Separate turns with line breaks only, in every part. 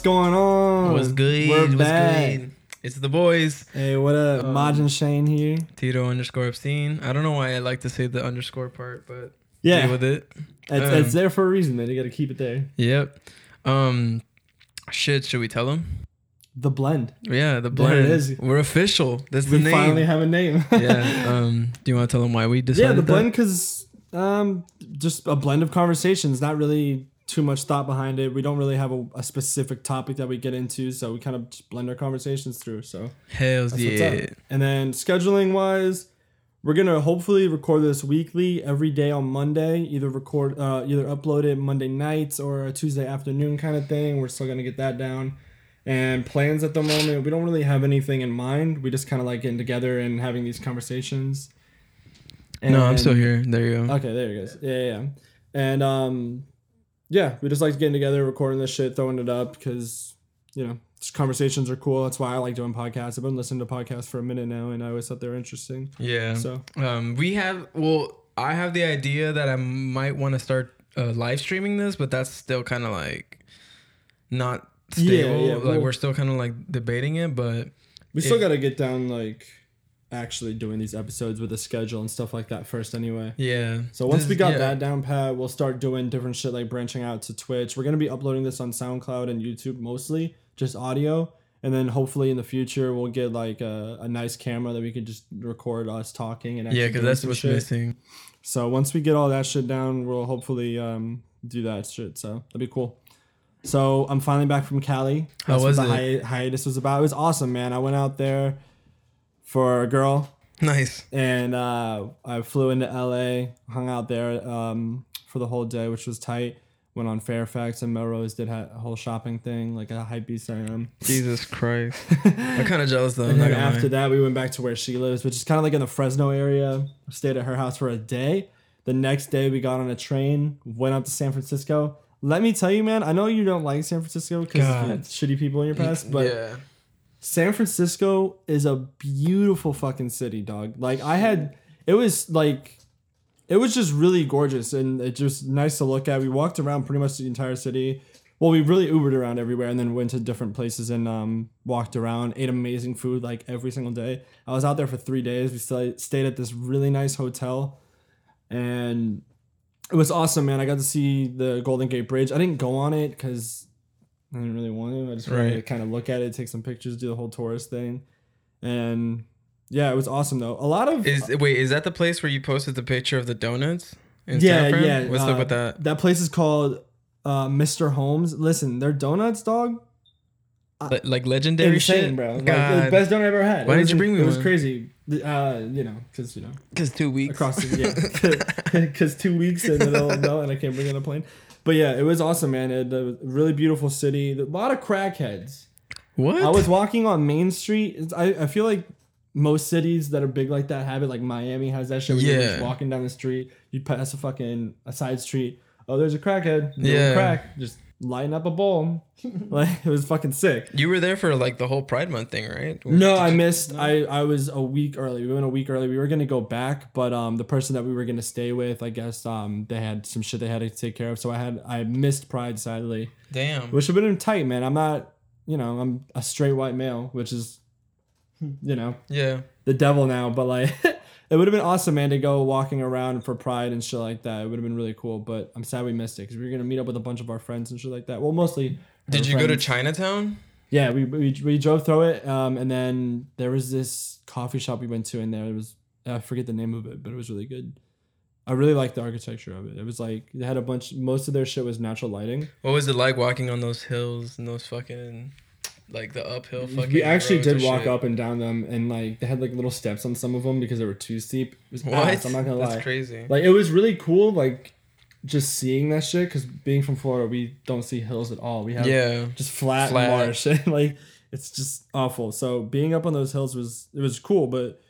What's going on?
What's good?
We're
What's
back.
good? It's the boys.
Hey, what up?
Um,
Majin Shane here.
Tito underscore Epstein. I don't know why I like to say the underscore part, but
Yeah,
with it.
it's,
um,
it's there for a reason, man. You got to keep it there.
Yep. Um, shit. Should we tell them?
The blend.
Yeah, the
There
blend.
it is.
We're official. That's the name.
we finally have a name.
yeah. Um, do you want to tell them why we decided
yeah, the blend because um, just a blend of conversations. Not really too much thought behind it. We don't really have a, a specific topic that we get into, so we kind of just blend our conversations through. So
Hells yeah.
And then scheduling wise, we're gonna hopefully record this weekly every day on Monday. Either record, uh, either upload it Monday nights or a Tuesday afternoon kind of thing. We're still gonna get that down. And plans at the moment, we don't really have anything in mind. We just kind of like getting together and having these conversations.
And, No, I'm still here. There you go.
Okay, there you go. Yeah, yeah, yeah. And um, yeah, we just like getting together, recording this shit, throwing it up because you know just conversations are cool. That's why I like doing podcasts. I've been listening to podcasts for a minute now, and I always thought they were interesting.
Yeah.
So
Um, we have well, I have the idea that I might want to start uh, live streaming this, but that's still kind of like not stable.
yeah,
like
well-
we're still kind of like debating it, but
we still got to get down like actually doing these episodes with a schedule and stuff like that first, anyway.
yeah.
So once
This-
we got
yeah.
that down pat, we'll start doing different shit like branching out to Twitch. We're gonna be uploading this on SoundCloud and YouTube mostly, just audio. And then hopefully in the future we'll get like a, a nice camera that we can just record us talking and
yeah, because that's what's
shit.
missing.
So once we get all that shit down, we'll hopefully um, do that shit. So that'd be cool. So I'm finally back from Cali.
How was
what the
it?
hi- hiatus was about. It was awesome, man. I went out there for a girl
Nice.
and uh, I flew into LA, hung out there um, for the whole day, which was tight. Went on Fairfax and Melrose, did ha- a whole shopping thing, like a hype beast I am.
Jesus Christ. I'm kind of jealous though.
And then after that, we went back to where she lives, which is kind of like in the Fresno area. Stayed at her house for a day. The next day, we got on a train, went up to San Francisco. Let me tell you, man, I know you don't like San Francisco because shitty people in your past, but
yeah.
San Francisco is a beautiful fucking city, dog. Like I had, it was like, it was just really gorgeous and it just nice to look at. We walked around pretty much the entire city. Well, we really Ubered around everywhere and then went to different places and um, walked around, ate amazing food like every single day. I was out there for three days. We still stayed at this really nice hotel and it was awesome, man. I got to see the Golden Gate Bridge. I didn't go on it because I didn't really want to. I just wanted to kind of look at it, take some pictures, do the whole tourist thing, and yeah, it was awesome though. A lot of
Is wait, is that the place where you posted the picture of the donuts? In
yeah,
San
yeah.
What's
uh,
up with that?
That place is called uh, Mr. Holmes. Listen, their donuts, dog,
Le- like legendary
insane,
shit,
bro. Like,
God.
the best donut I ever had.
Why didn't you bring me
It was crazy. Uh, you know, because you know,
Because two weeks
across the yeah, because two weeks and then middle of no, and I can't bring on a plane. But yeah, it was awesome, man. It, a really beautiful city. A lot of crackheads.
What?
I was walking on Main Street. I, I feel like most cities that are big like that have it. Like Miami has that shit. Where you're just
Yeah.
walking down the street, you pass a fucking a side street. Oh, there's a crackhead. doing
Yeah.
crack. Just lighting up a bowl. like it was fucking sick.
You were there for like the whole Pride Month thing, right?
No, I
you-
missed. I I was a week early. We went a week early. We were gonna go back, but um, the person that we were gonna stay with, I guess um, they had some shit they had to take care of. So I had I missed Pride sadly,
Damn.
which would have been tight, man. I'm not, you know, I'm a straight white male, which is, you know,
Yeah.
the devil now. But like, it would have been awesome, man, to go walking around for Pride and shit like that. It would have been really cool. But I'm sad we missed it because we were gonna meet up with a bunch of our friends and shit like that. Well, mostly.
Did you go to. Chinatown?
Yeah, we, we, we drove through it, um, and then there was this coffee shop we went to, and there it was I forget the name of it, but it was really good. I really liked the architecture of it. It was like they had a bunch. Most of their shit was natural lighting.
What was it like walking on those hills and those fucking like the uphill fucking?
we actually did walk
shit?
up and down them, and like they had like little steps on some of them because they were too steep. It was
What?
ass, I'm not gonna
That's
lie.
crazy.
Like it was really cool, like just seeing that shit. Because being from Florida, we don't see hills at all. We have
yeah.
just flat,
Flat.
marsh like it's just awful so being up on those hills was it was cool but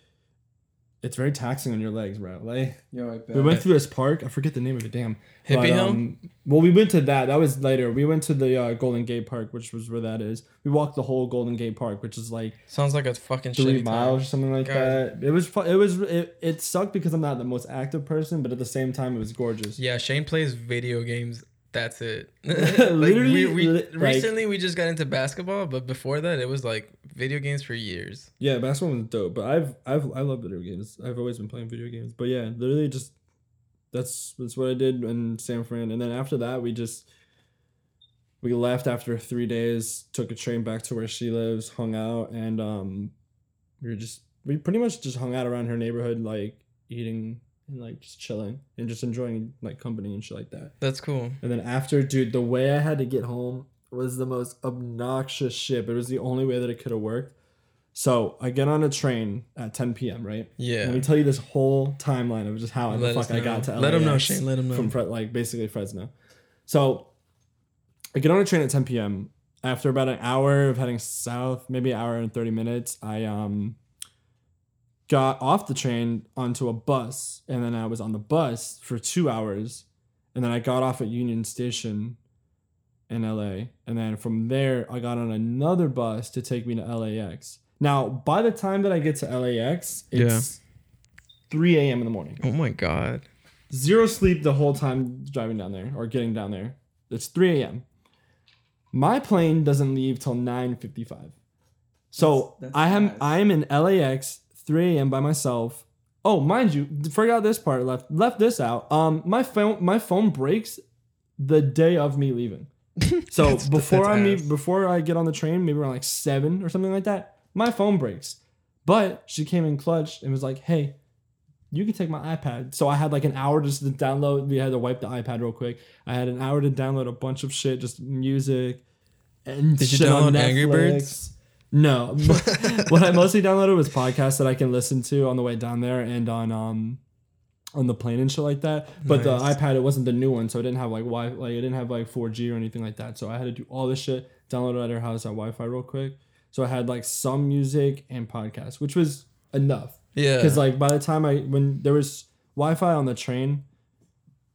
it's very taxing on your legs bro like
Yo, I bet.
we went through this park i forget the name of it damn
Hippie
But,
Hill?
um, well we went to that that was later we went to the uh, golden gate park which was where that is we walked the whole golden gate park which is like
Sounds like a fucking
three
shitty
miles or
time.
something like
God.
that it was fu- it was it, it sucked because i'm not the most active person but at the same time it was gorgeous
Yeah, Shane plays video games that's it.
Literally,
we, we,
like-
recently we just got into basketball, but before that it was like video games for years.
Yeah, basketball was dope, but I've I've I love video games. I've always been playing video games. But yeah, literally just that's that's what I did in San Fran. And then after that we just we left after three days, took a train back to where she lives, hung out, and um we were just we pretty much just hung out around her neighborhood, like eating and like just chilling and just enjoying like company and shit like that.
That's cool.
And then after, dude, the way I had to get home was the most obnoxious shit, but it was the only way that it could have worked. So I get on a train at 10 p.m. Right?
Yeah.
Let me tell you this whole timeline of just how the fuck I got to. LAX
Let 'em know, Shane, let 'em know.
from Fre- like basically Fresno. So I get on a train at 10 p.m. After about an hour of heading south, maybe an hour and 30 minutes, I um got off the train onto a bus, and then I was on the bus for two hours, and then I got off at Union Station in LA, and then from there I got on another bus to take me to LAX. Now, by the time that I get to LAX, it's 3 a.m. in the morning.
Oh my god.
Zero sleep the whole time driving down there or getting down there. It's 3 a.m. My plane doesn't leave till 9:55. So
That's- that's
I am
fast.
I'm in LAX 3 a.m. by myself. Oh, mind you, forgot this part. Left left this out. Um, my phone my phone breaks the day of me leaving. So
That's-
before
that's
I meet, before I get on the train, maybe around like seven or something like that, my phone breaks. But she came in clutch and was like, "Hey, you can take my iPad." So I had like an hour just to download. We had to wipe the iPad real quick. I had an hour to download a bunch of shit, just music and
Did you download Angry Birds?
No, what I mostly downloaded was podcasts that I can listen to on the way down there and on um on the plane and shit like that. But the iPad it wasn't the new one, so it didn't have like Wi like it didn't have like 4G or anything like that. So I had to do all this shit, download it at her house at Wi-Fi real quick. So I had like some music and podcasts, which was enough.
Yeah.
Because like by the time I when there was Wi-Fi on the train,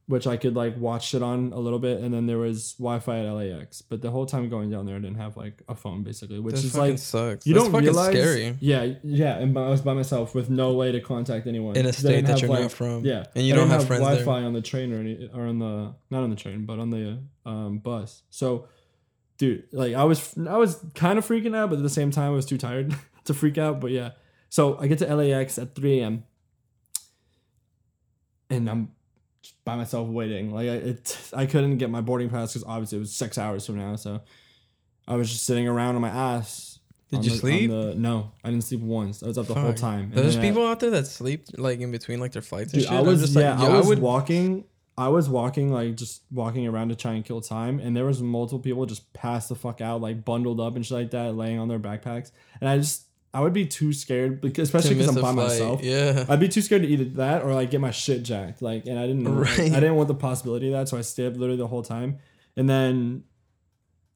which I could like watch it on a little bit, and then there was Wi-Fi at LAX. But the whole time going down there, I didn't have like a phone basically, which
That
is like
sucks.
you
That's
don't
fucking
realize.
scary.
Yeah, yeah, and I was by myself with no way to contact anyone
In a state that
have,
you're
like-
not from.
Yeah,
And you
I
don't have friends.
Wi-Fi on the train or any or on the not on the train, but on the um, bus. So, dude, like I was I was kind of freaking out, but at the same time I was too tired to freak out. But yeah, so I get to LAX at 3 a.m. and I'm just by myself waiting. Like I, it, I couldn't get my boarding pass because obviously it was six hours from now. So I was just sitting around on my ass.
Did you
the-
sleep?
the- no, I didn't sleep once. I was up the whole time.
There's
then I-
people out there that sleep like in between like their flights and
Dude,
shit.
I was
just
yeah,
like,
I was
would
walking. I was walking like just walking around to try and kill time, and there was multiple people just passed the fuck out, like bundled up and shit like that, laying on their backpacks, and I just I would be too scared because especially because I'm by
flight.
myself.
Yeah.
I'd be too scared to either that or like get my shit jacked. Like, and I didn't,
Right.
I didn't want the possibility of that, so I stayed up literally the whole time. And then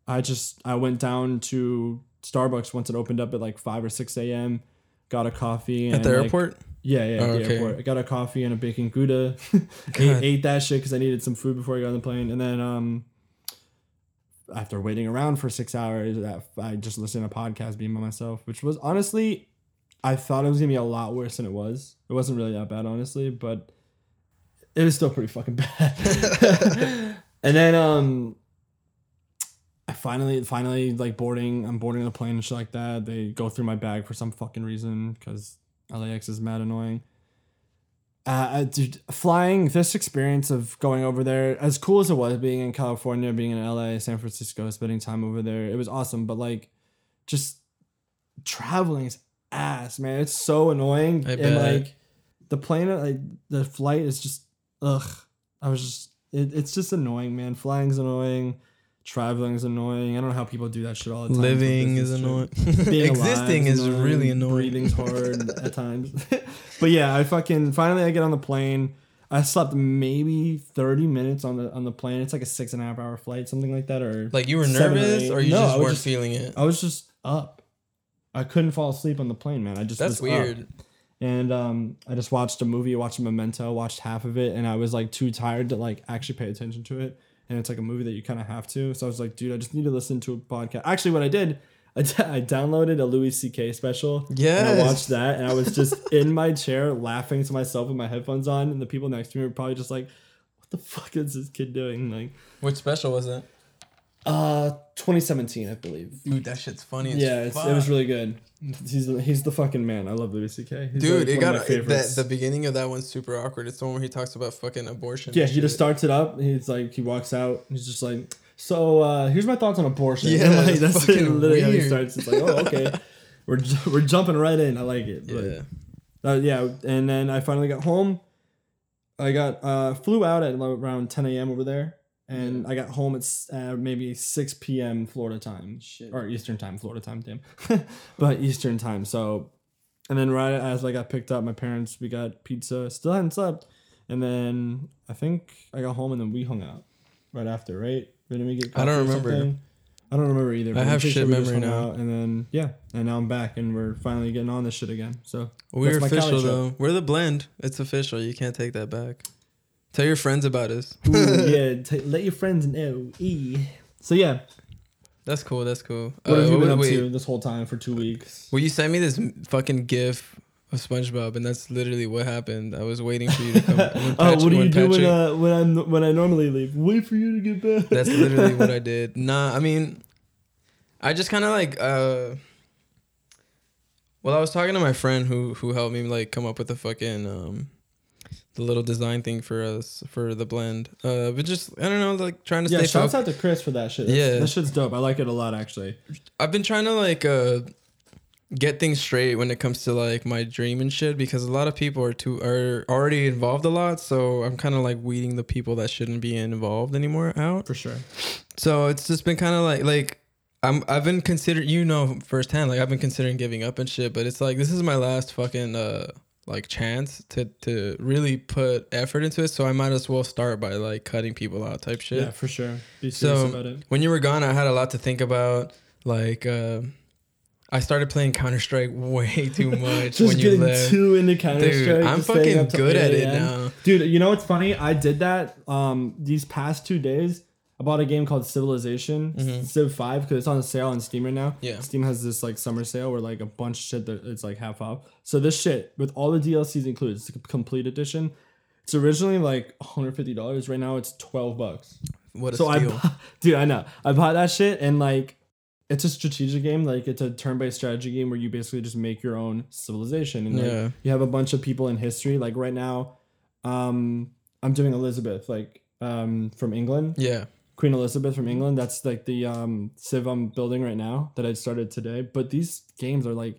I just I went down to Starbucks once it opened up at like five or six a.m. Got a coffee and
At the
like,
airport?
yeah, yeah, at
Oh,
the
okay.
airport. I got a coffee and a bacon gouda. ate, ate that shit because I needed some food before I got on the plane. And then um, after waiting around for six hours, I just listened to a podcast being by myself, which was honestly, I thought it was gonna be a lot worse than it was. It wasn't really that bad, honestly, but it was still pretty fucking bad. and then um, I finally, finally like boarding. I'm boarding the plane and shit like that. They go through my bag for some fucking reason because LAX is mad annoying. Uh, uh, dude, flying this experience of going over there, as cool as it was being in California, being in LA, San Francisco, spending time over there, it was awesome. But like, just traveling is ass, man. It's so annoying,
I
and
bet.
like the plane, like the flight is just ugh. I was just, it, it's just annoying, man. Flying's annoying. Traveling is annoying. I don't know how people do that shit all the time.
Living is annoying.
trips. Being alive
Existing is really annoying.
Breathing's hard at times. but yeah, I fucking finally I get on the plane. I slept maybe thirty minutes on the on the plane. It's like a six and a half hour flight, something like that. Or
Like you were nervous
eight.
or you
No,
just weren't
just-
feeling it?
I was just up. I couldn't fall asleep on the plane, man. I just
That's
was up.
weird.
And um, I just watched a movie, watched Memento, watched half of it, and I was like too tired to like actually pay attention to it. And it's like a movie that you kind of have to. So I was like, dude, I just need to listen to a podcast. Actually, what I did, I, d- I downloaded a Louis C.K. special. Yeah. And I watched that, and I was just in my chair laughing to myself with my headphones on, and the people next to me were probably just like, "What the fuck is this kid doing? Like,
Which special was it?
Uh, 2017, I believe.
Dude, that shit's funny.
Yeah, it was really good. He's the, he's the fucking man. I love Louis C.K. He's
Dude,
like
it got that, the beginning of that one's super awkward. It's the one where he talks about fucking abortion.
yeah, he just starts it up. He's like, he walks out. He's just like, so uh, here's my thoughts on abortion.
Yeah,
like, that's
fucking
literally how he starts. It's like, oh, okay, we're ju- we're jumping right in. I like it. But,
Yeah.
Uh, yeah, and then I finally got home. I got uh, flew out at around 10 a.m. over there, and I got home at uh, maybe 6 p.m. Florida time
Shit.
or Eastern time, Florida time, damn, but Eastern time. So, and then right as I got picked up, my parents we got pizza. Still hadn't slept, and then I think I got home and then we hung out right after. Right? Didn't we get?
I don't remember.
something? I don't remember either. I'm
have shit memory now.
and then yeah, and now I'm back, and we're finally getting on this shit again. So
We're official
trip.
though. We're the blend. It's official. You can't take that back. Tell your friends about us.
Ooh, yeah, t- let your friends know. E. So yeah,
That's cool. That's cool.
what have
Uh,
you been up to this whole time for two weeks?
Well, you sent me this fucking gif of SpongeBob, and that's literally what happened. I was waiting for you to come.
oh,
Patrick-
what do you do when uh, when I when I normally leave? Wait for you to get back.
That's literally what I did. Nah, I mean, I just kind of like. uh Well, I was talking to my friend who who helped me like come up with the fucking um the little design thing for us for the blend. Uh, but just I don't know, like trying to
yeah,
stay.
shouts
focused.
out to Chris for that shit. That's,
Yeah.
that shit's dope. I like it a lot actually.
I've been trying to like uh get things straight when it comes to like my dream and shit because a lot of people are too are already involved a lot so i'm kind of like weeding the people that shouldn't be involved anymore out
For sure.
so it's just been kind of like like i'm i've been considering you know firsthand like i've been considering giving up and shit but it's like this is my last fucking uh like chance to to really put effort into it so i might as well start by like cutting people out type shit
Yeah, for sure. Be serious
So-
about it.
when you were gone, I had a lot to think about. Like, uh, I started playing Counter Strike way too much
Just
when you
getting
left.
too into Counter Strike.
Dude, I'm fucking good at it now.
Dude, you know what's funny? I did that um these past two days. I bought a game called Civilization,
Mhm.
Civ 5, because it's on sale on Steam right now.
Yeah.
Steam has this like summer sale where like a bunch of shit that it's like half off. So this shit with all the DLCs included, it's a complete edition. It's originally like $150. Right now it's 12 bucks.
What a
so I
steal!
bought, dude, I know. I bought that shit and like it's a strategic game, like it's a turn-based strategy game where you basically just make your own civilization and like,
Yeah.
you have a bunch of people in history. Like right now, um, I'm doing Elizabeth, like um, from England,
yeah,
Queen Elizabeth from England. That's like the um, civ I'm building right now that I started today. But these games are like,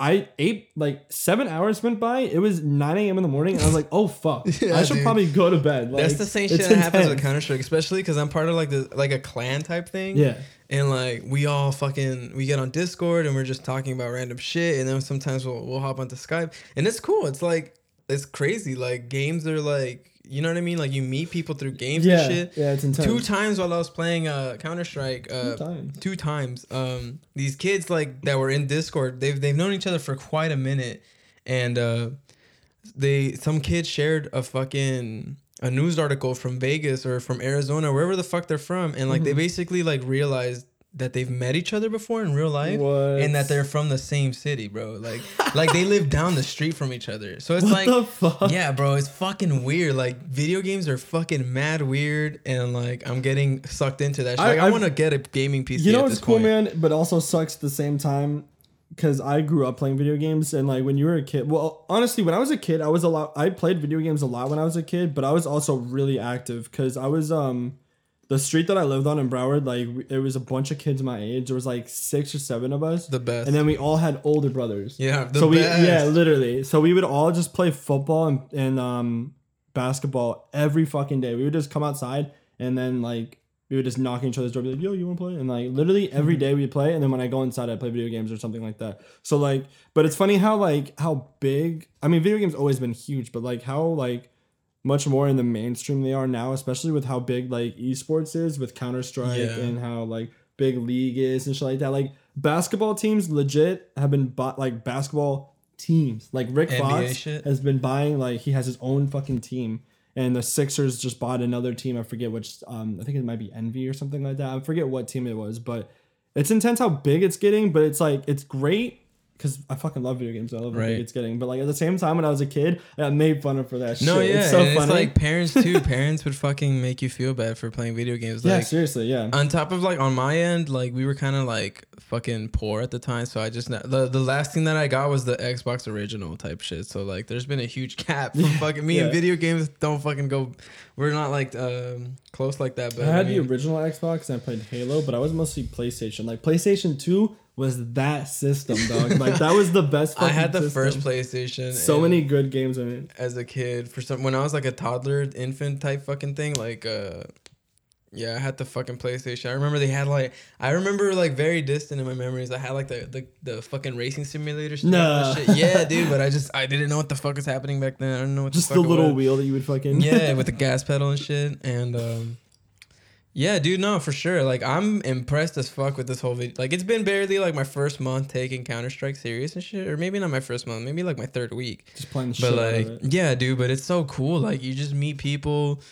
I ate like seven hours went by. It was 9 a.m. in the morning, and I was like, oh fuck,
Yeah,
I should
dude.
probably go to bed. Like,
that's the same shit
it's
that happens with. Counter Strike, especially because I'm part of like the like a clan type thing.
Yeah,
and like we all fucking we get on Discord and we're just talking about random shit, and then sometimes we'll we'll hop onto Skype, and it's cool. It's like it's crazy. Like games are like you know what I mean. Like you meet people through games
yeah,
and shit.
yeah. It's intense.
two times while I was playing uh, Counter Strike. Uh,
Two times.
two times. Um, these kids like that were in Discord. They've they've known each other for quite a minute, and uh, they some kid shared a fucking a news article from Vegas or from Arizona, wherever the fuck they're from, and like they
Mhm.
basically like realized that they've met each other before in real life.
What?
And that they're from the same city, bro. Like, like they live down the street from each other. So it's
what
like,
the fuck?
yeah, bro, it's fucking weird. Like video games are fucking mad weird, and like I'm getting sucked into that. Shit.
I-
Like, I,
I've-
want to get a gaming PC.
You know what's cool, man, but also sucks at the same time because I grew up playing video games and like when you were a kid. Well, honestly, when I was a kid, I was a lot. I played video games a lot when I was a kid, but I was also really active because I was um the street that I lived on in Broward. Like it was a bunch of kids my age. There was like six or seven of us,
The best.
and then we all had older brothers.
yeah, the
so we
best.
yeah literally so we would all just play football and, and um basketball every fucking day we would just come outside and then like we would just knock on each other's door be like yo you want to play and like literally every day we'd play and then when i go inside i play video games or something like that so like but it's funny how like how big i mean video games always been huge but like how like much more in the mainstream they are now especially with how big like esports is with counter-strike
Yeah.
and how like big league is and shit like that. Like basketball teams legit have been bought like basketball teams. Like rick
NBA
fox
shit?
has been buying like he has his own fucking team. And the sixers just bought another team. I forget which um i think it might be envy or something like that. I forget what team it was but it's intense how big it's getting but it's like it's great because I fucking love video games. I love
Right.
it's getting. But like at the same time, when I was a kid, I made fun of for that
No,
shit.
yeah,
it's so
and
funny.
it's like parents too. parents would fucking make you feel bad for playing video games.
yeah,
Like
seriously, yeah.
on top of like on my end, like we were kind of like fucking poor at the time, so I just the the last thing that I got was the Xbox original type shit. So like, there's been a huge gap from fucking me and video games. Don't fucking go. We're not like um close like that. But
I had
mean,
the original Xbox and I played Halo, but I was mostly PlayStation. Like PlayStation Two was that system, dog. like that was the best.
I had the
system.
first PlayStation.
So many good games in it.
as a kid for some when I was like a toddler, infant type fucking thing. Like, uh, yeah, I had the fucking PlayStation. I remember they had like I remember like very distant in my memories. I had like the the, the fucking racing simulator stuff. And shit. Yeah, dude. But I just I didn't know what the fuck was happening back then. I don't know what
Just
the,
the little wheel that you would fucking
yeah, with the gas pedal and shit. And um yeah, dude, no, for sure. Like I'm impressed as fuck with this whole video. Like it's been barely like my first month taking Counter Strike serious and shit, or maybe not my first month, maybe like my third week.
just playing the
But
shit out
like, yeah, dude, but it's so cool. Like you just meet people.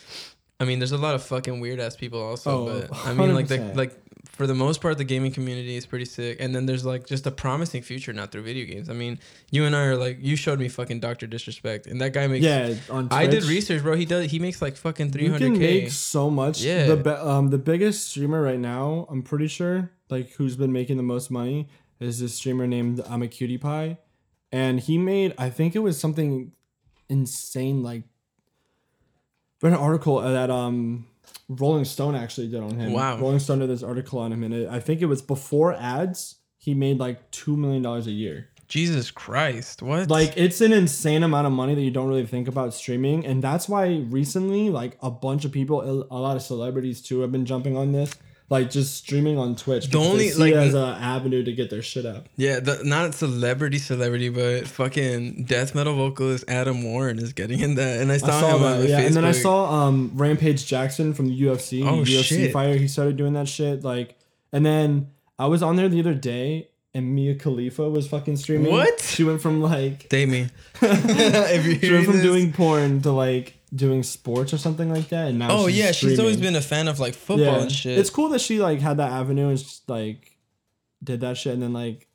I mean, there's a lot of fucking weird ass people also,
Oh,
but I mean, like the
100%.
like for the most part, the gaming community is pretty sick. And then there's like just a promising future now through video games. I mean, you and I are like, you showed me fucking Doctor Disrespect, and that guy makes.
Yeah, on
I did research, bro. He does. He makes like fucking three
You can make so much.
Yeah.
The be- um the biggest streamer right now, I'm pretty sure, like who's been making the most money is this streamer named Imaqtpie, and he made I think it was something insane like. Read an article that um Rolling Stone actually did on him.
Wow.
Rolling Stone did this article on him, and it, I think it was before ads. He made like two million dollars a year.
Jesus Christ, what?
Like it's an insane amount of money that you don't really think about streaming, and that's why recently, like a bunch of people, a lot of celebrities too, have been jumping on this, like just streaming on Twitch. because
only- like,
as an avenue to get their shit up.
yeah, the, not a celebrity, celebrity, but fucking death metal vocalist Adam Warren is getting in that, and I saw,
I saw
him on
that, yeah,
Facebook.
and then I saw um Rampage Jackson from the UFC,
Oh,
UFC
shit.
fighter. He started doing that shit, like, and then I was on there the other day. And Mia Khalifa was fucking streaming.
What?
She went from like
Date me. if you're
she went from
this.
doing porn to like doing sports or something like that. And now
Oh
she's
yeah, she's always been a fan of like football and shit.
It's cool that she like had that avenue and just like did that shit and then like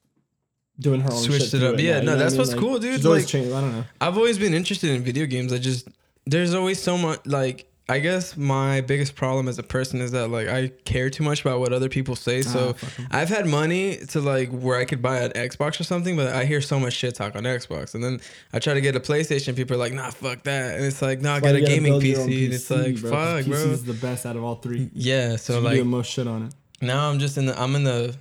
doing her own
Switched
shit
it up. Yeah,
you
no, that's
I mean?
what's
Like,
cool, dude.
She's always
Like-
changed. I don't know.
I've always been interested in video games. I just there's always so much like I guess my biggest problem as a person is that like I care too much about what other people say. So
Ah.
I've had money to like where I could buy an Xbox or something, but I hear so much shit talk on Xbox. And then I try to get a PlayStation, people are like, nah, fuck that. And it's like, nah,
Why
get a gaming
build
PC. And it's like,
bro,
fuck,
PC
bro.
is the best out of all three.
Yeah.
So
So
you do the
like
most shit on it.
now I'm just in the I'm in the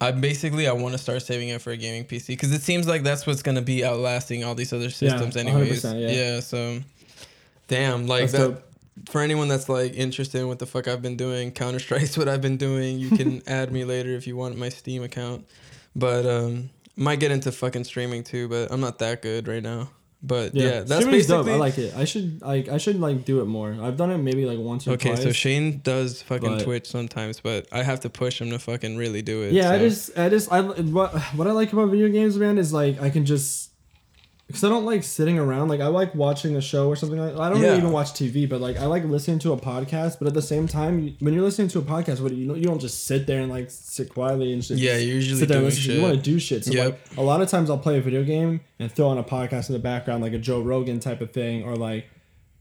I basically I want to start saving it for a gaming PC because it seems like that's what's gonna be outlasting all these other systems anyways.
100%, yeah.
yeah. So damn, like
That's
that
dope.
For anyone that's like interested in what the fuck I've been doing, Counter Strike's what I've been doing. You can add me later if you want my Steam account. But um might get into fucking streaming too, but I'm not that good right now. But yeah, that's
Streaming's
basically
dope. I like it. I should like I should like do it more. I've done it maybe like once or
Okay,
twice.
Okay, so Shane does fucking
But-
Twitch sometimes, but I have to push him to fucking really do it.
Yeah, I just, I just, I what what I like about video games, man, is like I can just, because I don't like sitting around. Like I like watching a show or something like. I don't
Yeah.
really even watch TV, but like I like listening to a podcast. But at the same time, you, when you're listening to a podcast, what do you know? You don't just sit there and like sit quietly and shit.
Yeah, you're usually
sit there and listen.
shit.
You want to do shit. So
Yep.
like a lot of times I'll play a video game and throw on a podcast in the background, like a Joe Rogan type of thing, or like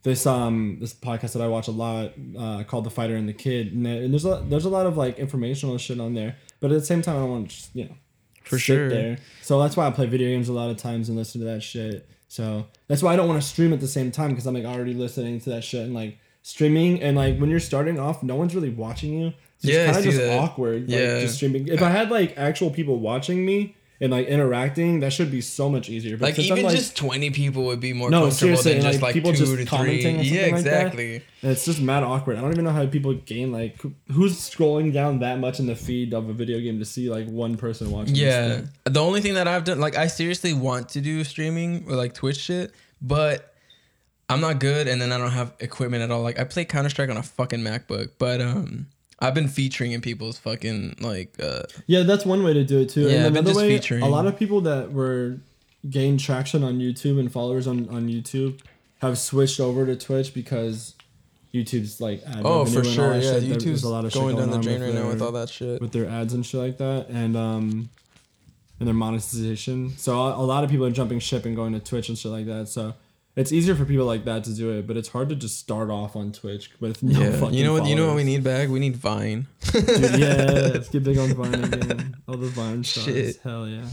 this um this podcast that I watch a lot uh, called The Fighter and the Kid, and, and there's a there's a lot of like informational shit on there. But at the same time, I don't want to just you know
For sure.
there. So that's why I play video games a lot of times and listen to that shit. So that's why I don't want to stream at the same time because I'm like already listening to that shit and like streaming and like when you're starting off, no one's really watching you. So
Yeah,
it's kind of just
that.
awkward. Like,
Yeah.
just streaming. If I had like actual people watching me and like interacting, that should be so much easier. But
Like
since I'm,
even just twenty people would be more
No,
comfortable than just
like,
like
people
two
just
to three.
commenting
Yeah,
something like
exactly.
it's just mad awkward. I don't even know how people gain like who's scrolling down that much in the feed of a video game to see like one person watching.
Yeah. The only thing that I've done, like, I seriously want to do streaming or like Twitch shit, but I'm not good, and then I don't have equipment at all. Like, I play Counter Strike on a fucking MacBook, but um, I've been featuring in people's fucking like uh,
Yeah, that's one way to do it too.
Yeah, I've
and
been
another
just
way,
featuring.
a lot of people that were gained traction on YouTube and followers on, on YouTube have switched over to Twitch because YouTube's like ad
oh for sure, yeah.
shit.
YouTube's
there's a lot of shit
going down the drain right now with all that shit.
with their ads and shit like that. And um, and their monetization. So a, a lot of people are jumping ship and going to Twitch and shit like that. So it's easier for people like that to do it, but it's hard to just start off on Twitch with no
yeah.
fucking
You know what? You know what we need back? We need Vine.
Dude, yeah, let's get big on Vine again. All the Vine stars.
Shit.
Hell yeah.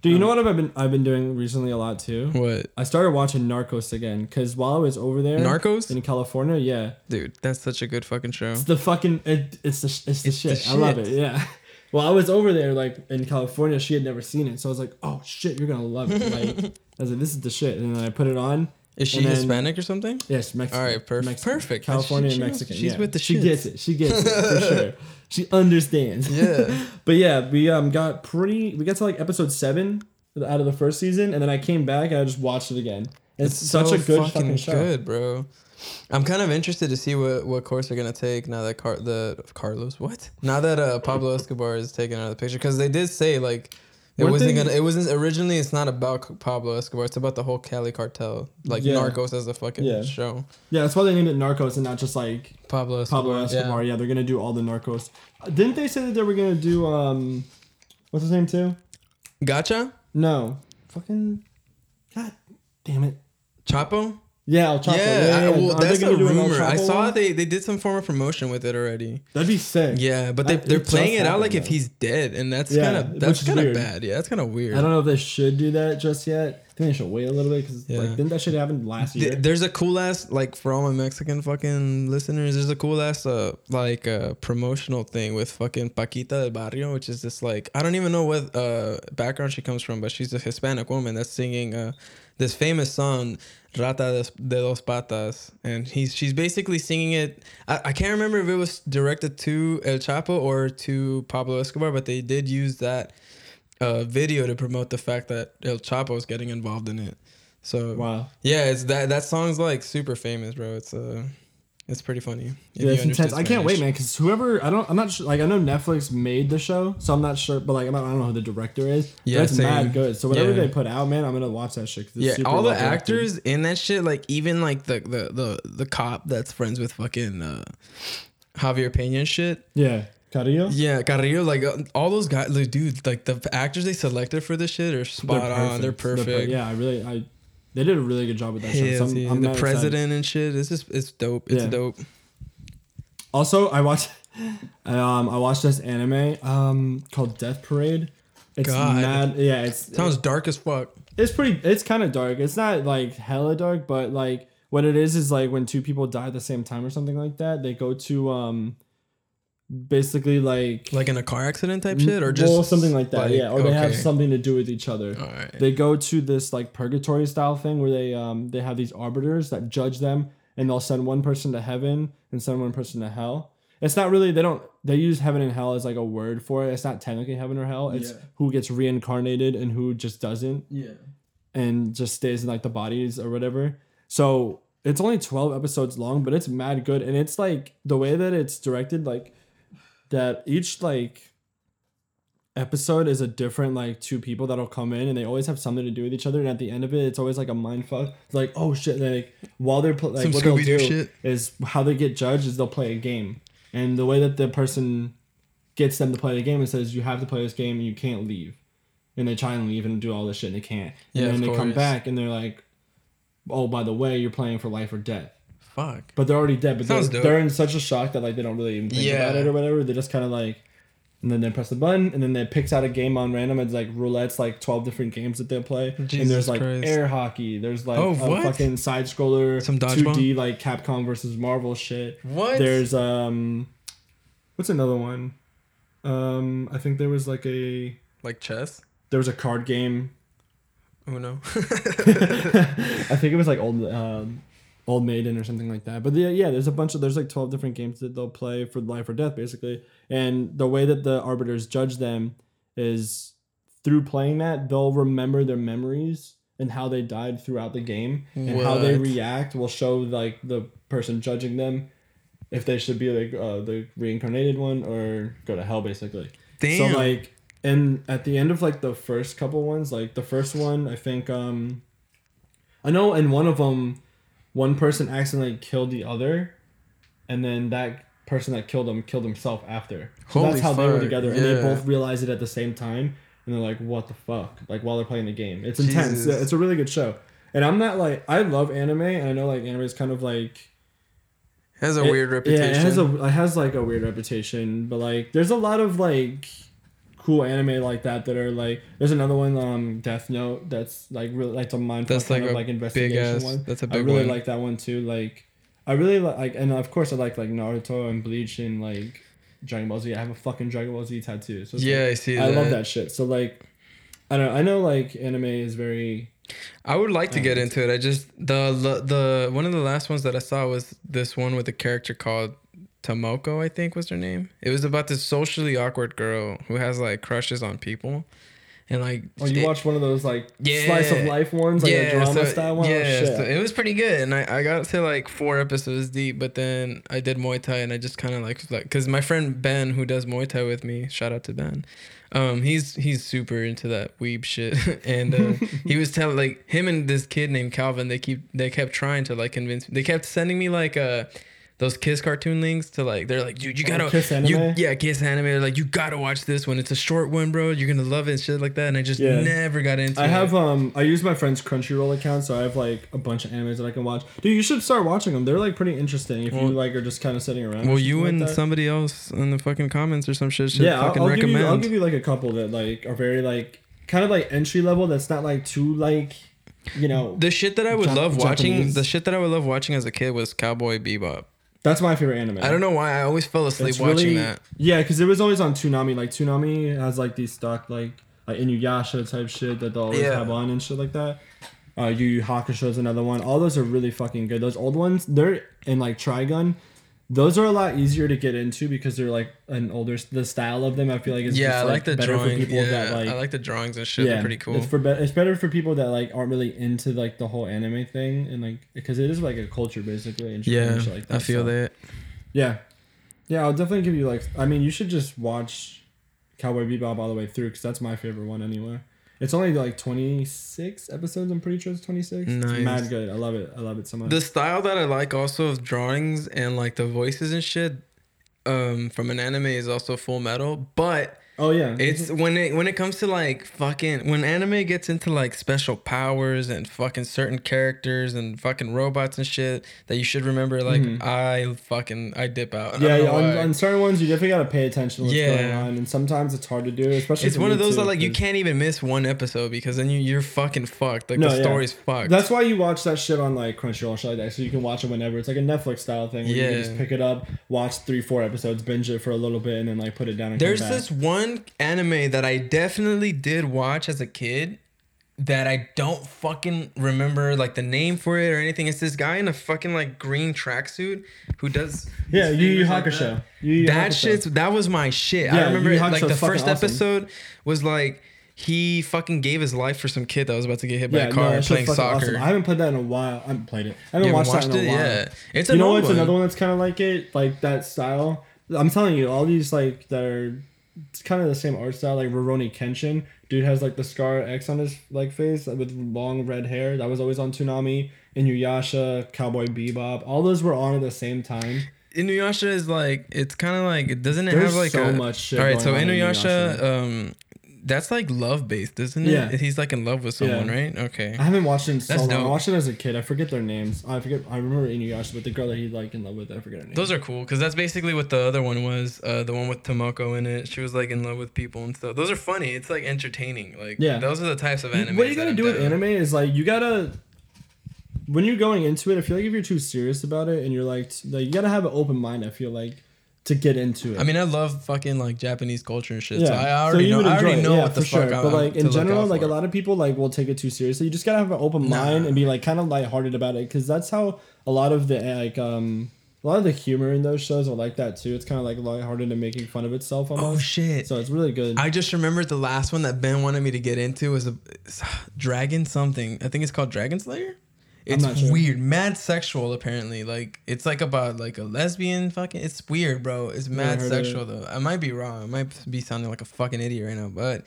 Dude, you know what I've been I've been doing recently a lot too.
What?
I started watching Narcos again because while I was over there,
Narcos?
in California, yeah,
Dude, that's such a good fucking show.
it's the fucking it, it's the it's the,
It's the
shit. I love it. Yeah. Well, I was over there like in California. She had never seen it, so I was like, "Oh shit, you're gonna love it!" Like, I was like, "This is the shit," and then I put it on.
Is she
then-
Hispanic or something?
Yes, Mexican.
All right, perf-
Mexican.
perfect.
California
She- she
Mexican.
she's
yeah.
with the
She gets it. She gets it for sure. She understands.
Yeah.
But yeah, we um got pretty. We got to like episode seven out of the first season, and then I came back and I just watched it again. It's, such
so
a good fucking, show.
good, bro. I'm kind of interested to see what, what course they're gonna take now that Car- the Carlos what now that uh, Pablo Escobar is taken out of the picture because they did say like it wasn't gonna it wasn't originally it's not about Pablo Escobar it's about the whole Cali cartel like
Yeah.
Narcos as a fucking
Yeah.
show
Yeah, that's why they named it Narcos and not just like
Pablo Escobar,
Pablo Escobar. Yeah. they're gonna do all the Narcos. Uh, Didn't they say that they were gonna do um, what's his name too?
Gotcha
No, fucking, god, damn it.
Chapo
Yeah, El Chapo.
yeah, I- well that's a
gonna do an El
rumor I saw they they did some form of promotion with it already
That'd be sick.
yeah but they they're playing it out like
happened,
if he's dead and that's
Yeah,
kind of that's kind of bad yeah that's kind of weird
I don't know if they should do that just yet. I think they should wait a little bit because
Yeah.
like didn't that shit happen last year?
There's a cool ass like for all my Mexican fucking listeners. There's a cool ass uh like uh promotional thing with fucking Paquita del Barrio, which is this like I don't even know what uh background she comes from, but she's a Hispanic woman that's singing uh this famous song Rata de dos patas, and he's she's basically singing it. I, I can't remember if it was directed to El Chapo or to Pablo Escobar, but they did use that uh video to promote the fact that El Chapo is getting involved in it. So
wow.
yeah, it's that that song's like super famous, bro. It's uh it's pretty funny.
Yeah, it's intense. I can't wait, man. Because whoever I don't, I'm not sure. Like I know Netflix made the show, so I'm not sure. But like I'm not, I don't know who the director is.
Yeah,
it's
same.
mad good. So whatever
Yeah.
they put out, man, I'm gonna watch that shit. 'cause it's
Yeah,
super
all the actors in that shit, like even like the the the, the cop that's friends with fucking uh, Javier Pena shit.
Yeah, Carrillo.
Yeah, Carrillo, like uh, all those guys, like, dude, like the actors they selected for this shit are spot on. They're
per-
perfect.
yeah, I really, I, they did a really good job with that show.
Hells
So I'm,
yeah.
I'm
the
mad excited.
president and shit. It's just it's dope. It's
Yeah.
dope.
Also, I watched, um, I watched this anime, um, called Death Parade. It's
God.
mad. Yeah, it's
Sounds dark as fuck.
it's pretty. It's kind of dark. It's not like hella dark, but like what it is is like when two people die at the same time or something like that. They go to um, basically like
Like in a car accident type shit, or just
well, something like that.
like,
yeah, or they have something to do with each other.
All right.
They go to this like purgatory style thing where they um they have these arbiters that judge them, and they'll send one person to heaven and send one person to hell. It's not really they don't they use heaven and hell as like a word for it. It's not technically heaven or hell. It's
Yeah.
who gets reincarnated and who just doesn't
yeah.
and just stays in like the bodies or whatever. So it's only 12 episodes long, but it's mad good. And it's like the way that it's directed, like that each like episode is a different like two people that'll come in and they always have something to do with each other. And at the end of it, it's always like a mind fuck. It's like, oh shit, like while they're pl- like
Some
what they'll do
shit.
is how they get judged is they'll play a game. And the way that the person gets them to play the game and says you have to play this game and you can't leave. And they try and leave and do all this shit and they can't. And
Yeah,
then they come back and they're like, oh, by the way, you're playing for life or death.
Fuck.
But they're already dead. But
Sounds
they're,
dope.
they're in such a shock that like they don't really even think
Yeah.
about it or whatever. They just kind of like, and then they press the button and then they picks out a game on random. It's like roulette's like twelve different games that they'll play. and
Jesus
there's like
Christ.
air hockey. There's like
Oh,
a
what?
fucking side scroller,
Some
two D like Capcom versus Marvel shit.
What?
There's um, what's another one? Um, I think there was like a
like chess.
there was a card game
Uno.
I think it was like old um, old maiden or something like that. But yeah, yeah, there's a bunch of there's like twelve different games that they'll play for life or death basically. And the way that the arbiters judge them is through playing that they'll remember their memories and how they died throughout the game and how they react will show like the person judging them if they should be like uh, the reincarnated one or go to hell basically.
Damn.
So like and at the end of like the first couple ones, like the first one, I think um I know in one of them one person accidentally killed the other and then that person that killed him killed himself after. So
Holy
that's how they were
fuck,
together and they both realized it at the same time and they're like, "What the fuck?" Like while they're playing the game. It's intense.
Jesus.
It's a really good show. And I'm not like I love anime, and I know like anime is kind of like
has a
it-
weird reputation.
Yeah, it has a it has like a weird reputation, but like there's a lot of like cool anime like that that are like there's another one um Death Note that's like really like a mind
That's like
of
a
like
big
investigation
ass.
one.
That's a big one.
I really
one.
like that one too. Like I really li- like and of course I like like Naruto and Bleach and like Dragon Ball Z. I have a fucking Dragon Ball Z tattoo. So
yeah,
like,
I see.
I
that.
love that shit. So like I don't know, I know like anime is very
I would like to get
Um,
into it. I just the the the one of the last ones that I saw was this one with a character called Tomoko, I think was her name. It was about this socially awkward girl who has like crushes on people, and like
Oh, you
it-
watched one of those like
Yeah.
slice of life ones, like a drama
so,
style one.
Yeah,
oh,
so it was pretty good, and I, I got to like four episodes deep, but then I did Muay Thai, and I just kind of like like because my friend Ben who does Muay Thai with me, shout out to Ben, um, he's he's super into that weeb shit, and uh, he was telling like him and this kid named Calvin, they keep they kept trying to like convince me, they kept sending me like uh those Kiss cartoon links to like they're like dude you
Oh,
gotta
Kiss
you
anime?
yeah Kiss anime they're like you gotta watch this one it's a short one bro you're gonna love it and shit like that and I just
Yeah.
never got into
I
it.
have um I use my friend's Crunchyroll account, so I have like a bunch of animes that I can watch. Dude, you should start watching them. They're like pretty interesting if you like are just kind of sitting around.
Well, you and
that.
somebody else in the fucking comments or some shit should
yeah, I'll,
fucking
I'll give
recommend.
you I'll give you like a couple that like are very like kind of like entry level. That's not like too like you know.
the shit that I would
Jap-
love watching,
Japanese.
the shit that I would love watching as a kid was Cowboy Bebop.
That's my favorite anime.
I don't know why I always fell asleep
It's
watching
really
that.
yeah, because it was always on Toonami. Like Toonami has like these stock like like Inuyasha type shit that they'll always
Yeah.
have on and shit like that. Uh, Yu Yu Hakusho is another one. All those are really fucking good. Those old ones, they're in like Trigun. Those are a lot easier to get into because they're like an older. The style of them, I feel like is
Yeah,
just,
I like the
better
drawing.
for people
Yeah,
that like.
I like the drawings and shit. They're pretty cool.
It's for be- it's better for people that like aren't really into like the whole anime thing and like because it is like a culture basically. And
yeah,
and like
I feel
so.
that.
Yeah, yeah. I'll definitely give you like. I mean, you should just watch Cowboy Bebop all the way through because that's my favorite one anyway. It's only like twenty six episodes. I'm pretty sure it's twenty six.
Nice.
It's mad good. I love it. I love it so much.
The style that I like also of drawings and like the voices and shit um from an anime is also Full Metal, but
oh yeah,
It's when it when it comes to like fucking when anime gets into like special powers and fucking certain characters and fucking robots and shit that you should remember. Like
Mhm.
I fucking I dip out.
Yeah. yeah on, on certain ones, you definitely gotta pay attention to what's
Yeah.
going on, and sometimes it's hard to do, especially.
it's one of those
too,
that like you can't even miss one episode because then you you're fucking fucked. Like
No,
the
yeah.
story's fucked.
That's why you watch that shit on like Crunchyroll shit like that, so you can watch it whenever. It's like a Netflix style thing where you
Yeah.
can just pick it up, watch three, four episodes, binge it for a little bit, and then like put it down. And
There's this one anime that I definitely did watch as a kid that I don't fucking remember like the name for it or anything. It's this guy in a fucking like green tracksuit who does
Yeah, Yu Yu
like
Hakusho.
that.
Yu Yu
That shit's that was my shit.
Yeah,
I remember like the first
awesome.
episode was like he fucking gave his life for some kid that was about to get hit by
Yeah,
a car
shit's
playing soccer.
awesome. I haven't played that in a while. I haven't played it. I haven't watched
haven't
that in a
watched
while.
it? Yeah. It's
you know what's
one.
another one that's kind of like it, like that style. I'm telling you, all these like that are it's kind of the same art style. Like Rurouni Kenshin, dude has like the scar X on his like face with long red hair. That was always on Toonami. Inuyasha, Cowboy Bebop, all those were on at the same time.
Inuyasha is like it's kind of like it doesn't it
There's
have like
so
a,
much shit.
All right, so
on in
Inuyasha, um, that's like love based, isn't it?
Yeah.
He's like in love with someone,
Yeah.
right? Okay.
I haven't watched it in so
That's
long. I watched it as a kid. I forget their names. I forget. I remember Inuyasha, but the girl that he like in love with, I forget her name.
Those are cool because that's basically what the other one was. Uh, the one with Tomoko in it. She was like in love with people and stuff. Those are funny. It's like entertaining. Like
Yeah.
those are the types of anime.
What you gotta do with anime is like you gotta when you're going into it. I feel like if you're too serious about it and you're like, like you gotta have an open mind. I feel like to get into it.
I mean, I love fucking like Japanese culture and shit.
yeah,
So I already know. I already
it.
know
Yeah,
what the
for
fuck.
sure.
I'm,
But like in general, like a lot of people like will take it too seriously. You just gotta have an open
Nah.
mind and be like kind of lighthearted about it because that's how a lot of the like um a lot of the humor in those shows are like that too. It's kind of like lighthearted and making fun of itself
Oh shit!
so it's really good.
I just remembered the last one that Ben wanted me to get into was a Dragon something. I think it's called Dragon Slayer. It's
sure.
weird, mad sexual apparently. Like it's like about like a lesbian fucking. It's weird, bro. It's mad sexual though. I might be wrong. I might be sounding like a fucking idiot right now, but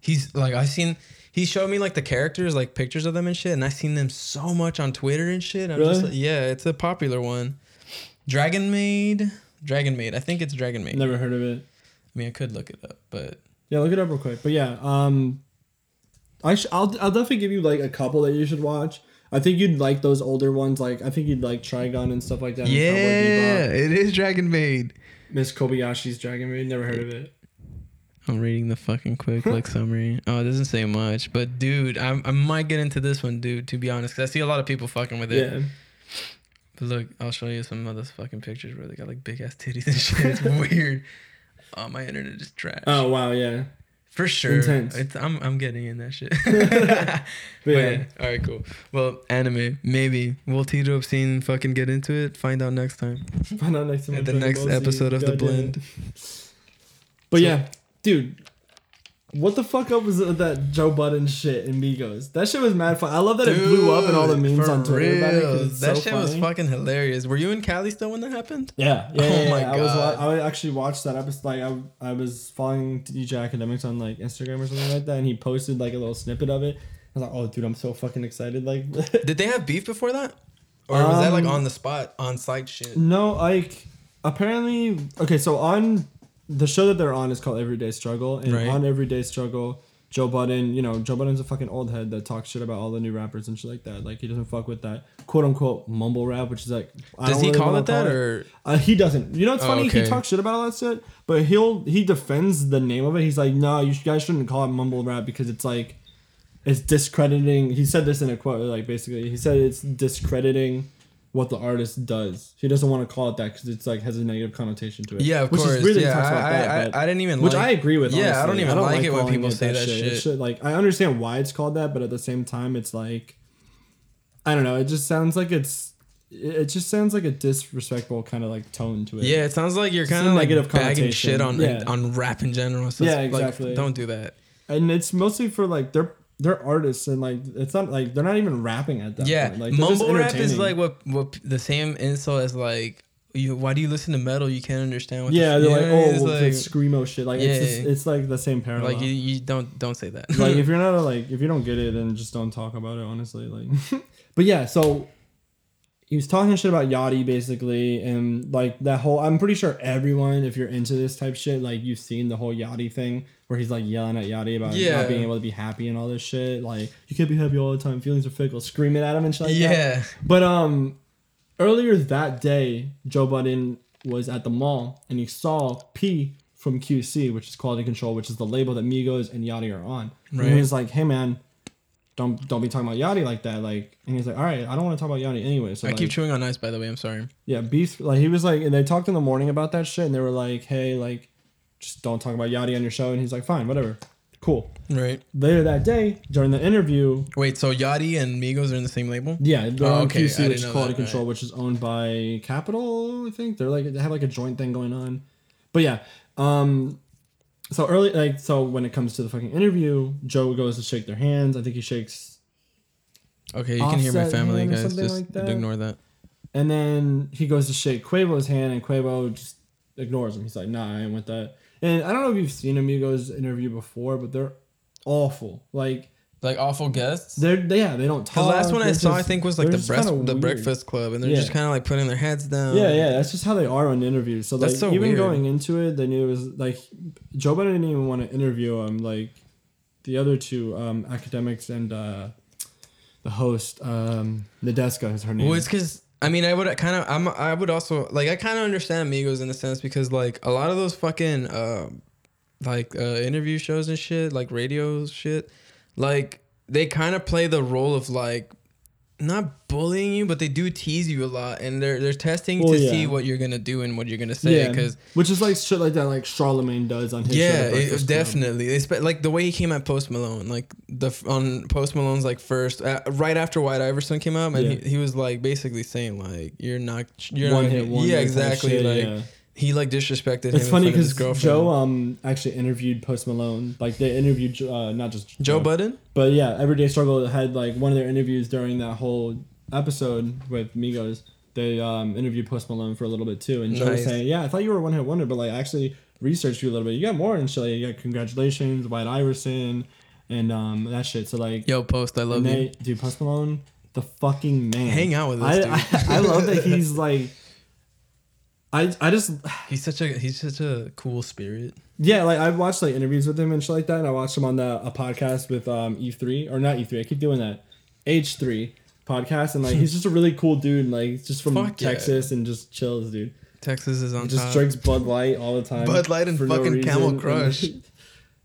he's like I've seen. He showed me like the characters, like pictures of them and shit, and I've seen them so much on Twitter and shit. I'm just
Really?
like, yeah, it's a popular one. Dragon Maid, Dragon Maid. I think it's Dragon Maid.
Never heard of it.
I mean, I could look it up, but
Yeah, look it up real quick. But yeah, um, I sh- I'll I'll definitely give you like a couple that you should watch. I think you'd like those older ones. Like I think you'd like Trigun and stuff like that.
Yeah, it is Dragon Maid.
Miss Kobayashi's Dragon Maid. Never heard of it.
I'm reading the fucking quick like summary. Oh, it doesn't say much, but dude, I I might get into this one, dude. To be honest, because I see a lot of people fucking with it.
Yeah.
But look, I'll show you some of those fucking pictures where they got like big ass titties and shit. It's weird. Oh, my internet is trash.
Oh wow, yeah.
For sure.
Intense.
It's, I'm I'm getting in that shit.
But
But
yeah.
yeah. All right, cool. Well, anime, maybe we'll tee up scene, fucking get into it. Find out next time
Find out next time.
at the next
Dragon Ball Z.
episode of the blend.
But
So-
yeah, dude. What the fuck up was that Joe Budden shit in Migos? That shit was mad fun. I love that it blew up and all the memes on Twitter about it. it's
That
so
shit was fucking hilarious. Were you in Cali still when that happened?
Yeah, yeah,
Oh
yeah,
my
yeah. I was
God.
I actually watched that episode. Like I, I was following DJ Akademiks on like Instagram or something like that, and he posted like a little snippet of it. I was like, oh, dude, I'm so fucking excited. Like,
Did they have beef before that, or was that like
Um,
on the spot, on site shit?
no, like apparently, okay. So on the show that they're on is called Everyday Struggle, and
Right.
on Everyday Struggle, Joe Budden, you know, Joe Budden's a fucking old head that talks shit about all the new rappers and shit like that. Like he doesn't fuck with that quote unquote mumble rap, which is like I
Does he
really
call it that,
call
or
Uh, he doesn't. You know, it's
Oh,
funny. He talks shit about all that shit, but he'll he defends the name of it. He's like, no, you guys shouldn't call it mumble rap because it's like, it's discrediting. He said this in a quote, like basically, he said it's discrediting what the artist does. He doesn't want to call it that because it's like has a negative connotation to it.
yeah, of
Which is
course.
really
yeah, I, I,
that,
I,
but-
I didn't even
which
like,
I agree with.
Yeah, I don't
honestly.
even like it when people say that
It
shit.
Like I understand why it's called that, but at the same time, it's like, I don't know. It just sounds like it's. It it just sounds like a disrespectful kind of like tone to it.
Yeah, it sounds like you're kind of like
negative
bagging shit on
Yeah.
on rap in general. So
Yeah,
it's like,
exactly.
don't do that.
and it's mostly for like they're they're artists and like it's not like they're not even rapping at that
Yeah,
point. Like
mumble rap is like what what the same insult as like you. Why do you listen to metal? You can't understand what.
yeah,
the,
they're
you
like
know
oh?
It's
well,
like,
screamo shit. Like it's just, it's like the same parallel.
like you, you don't don't say that.
like if you're not a, like if you don't get it, then just don't talk about it. Honestly, like, but yeah. So he was talking shit about Yachty basically, and like that whole. I'm pretty sure everyone, if you're into this type shit, like you've seen the whole Yachty thing where he's like yelling at Yachty about
Yeah.
not being able to be happy and all this shit. Like you can't be happy all the time. Feelings are fickle. Screaming at him and shit like that.
yeah,
But um, earlier that day, Joe Budden was at the mall and he saw P from QC, which is Quality Control, which is the label that Migos and Yachty are on. And
Right.
he was like, "Hey man, don't don't be talking about Yachty like that." Like, and he's like, "All right, I don't want to talk about Yachty anyway." So
I
like,
keep chewing on ice. By the way, I'm sorry.
yeah, Beast. Like he was like, and they talked in the morning about that shit, and they were like, "Hey, like, just don't talk about Yachty on your show." And he's like, "Fine, whatever, cool."
Right.
Later that day, during the interview,
Wait, so Yachty and Migos are in the same label?
Yeah, they're
Oh,
on
okay,
QC, which is Quality
that,
Control,
right.
which is owned by Capitol. I think they're like they have like a joint thing going on. But yeah, um, so early like so when it comes to the fucking interview, Joe goes to shake their hands. I think he shakes,
Okay, you can hear my family, guys. Just
like that?
ignore that.
and then he goes to shake Quavo's hand, and Quavo just ignores him. He's like, "Nah, I ain't with that." And I don't know if you've seen Amigos interview before, but they're awful. Like
Like awful guests.
they're they, yeah they don't talk.
The last one I
they're
saw, I think, was like the
just
breast, the
weird.
Breakfast Club, and they're
Yeah.
just kind of like putting their heads down.
Yeah, yeah, that's just how they are on interviews. So like
That's so
even
weird.
going into it, they knew it was like Joe Budden didn't even want to interview him. Like the other two um, Akademiks and uh, the host, um, Nadeska is her name.
Well, it's because I mean, I would kind of, I'm, I would also like, I kind of understand Migos in a sense because like a lot of those fucking, uh, like uh, interview shows and shit, like radio shit, like they kind of play the role of like not bullying you, but they do tease you a lot, and they're they're testing
Well,
to
yeah.
see what you're gonna do and what you're gonna say
yeah,
because.
which is like shit like that, like Charlemagne does on his show,
Yeah, it, definitely. They spe- like the way he came at Post Malone, like the on Post Malone's like first, uh, right after White Iverson came out, and
Yeah.
he, he was like basically saying like you're not, you're
One
not,
hit wonder
yeah, exactly.
shit,
like
yeah.
He like disrespected.
It's funny
front of his
because. Joe um actually interviewed Post Malone. Like they interviewed uh, not just
Joe Budden.
But yeah, Everyday Struggle had like one of their interviews during that whole episode with Migos. They um, interviewed Post Malone for a little bit too, and Joe was saying, "Yeah, I thought you were a one hit wonder, but like I actually researched you a little bit. You got more and shit. Like, you got congratulations, White Iverson, and um that shit. So like,
Yo, Post, I love
and
you.
they, dude, Post Malone, the fucking man.
Hang out with us,
I,
dude.
I, I love that he's like. I I just
He's such a he's such a cool spirit.
yeah, like I watched like interviews with him and shit like that, and I watched him on the a podcast with um E3 or not E3. I keep doing that. H3 podcast, and like he's just a really cool dude. Like just from
Fuck yeah.
Texas and just chills, dude.
Texas is on
Just
top.
drinks Bud Light all the time.
Bud Light and
for no
fucking Camel Crush.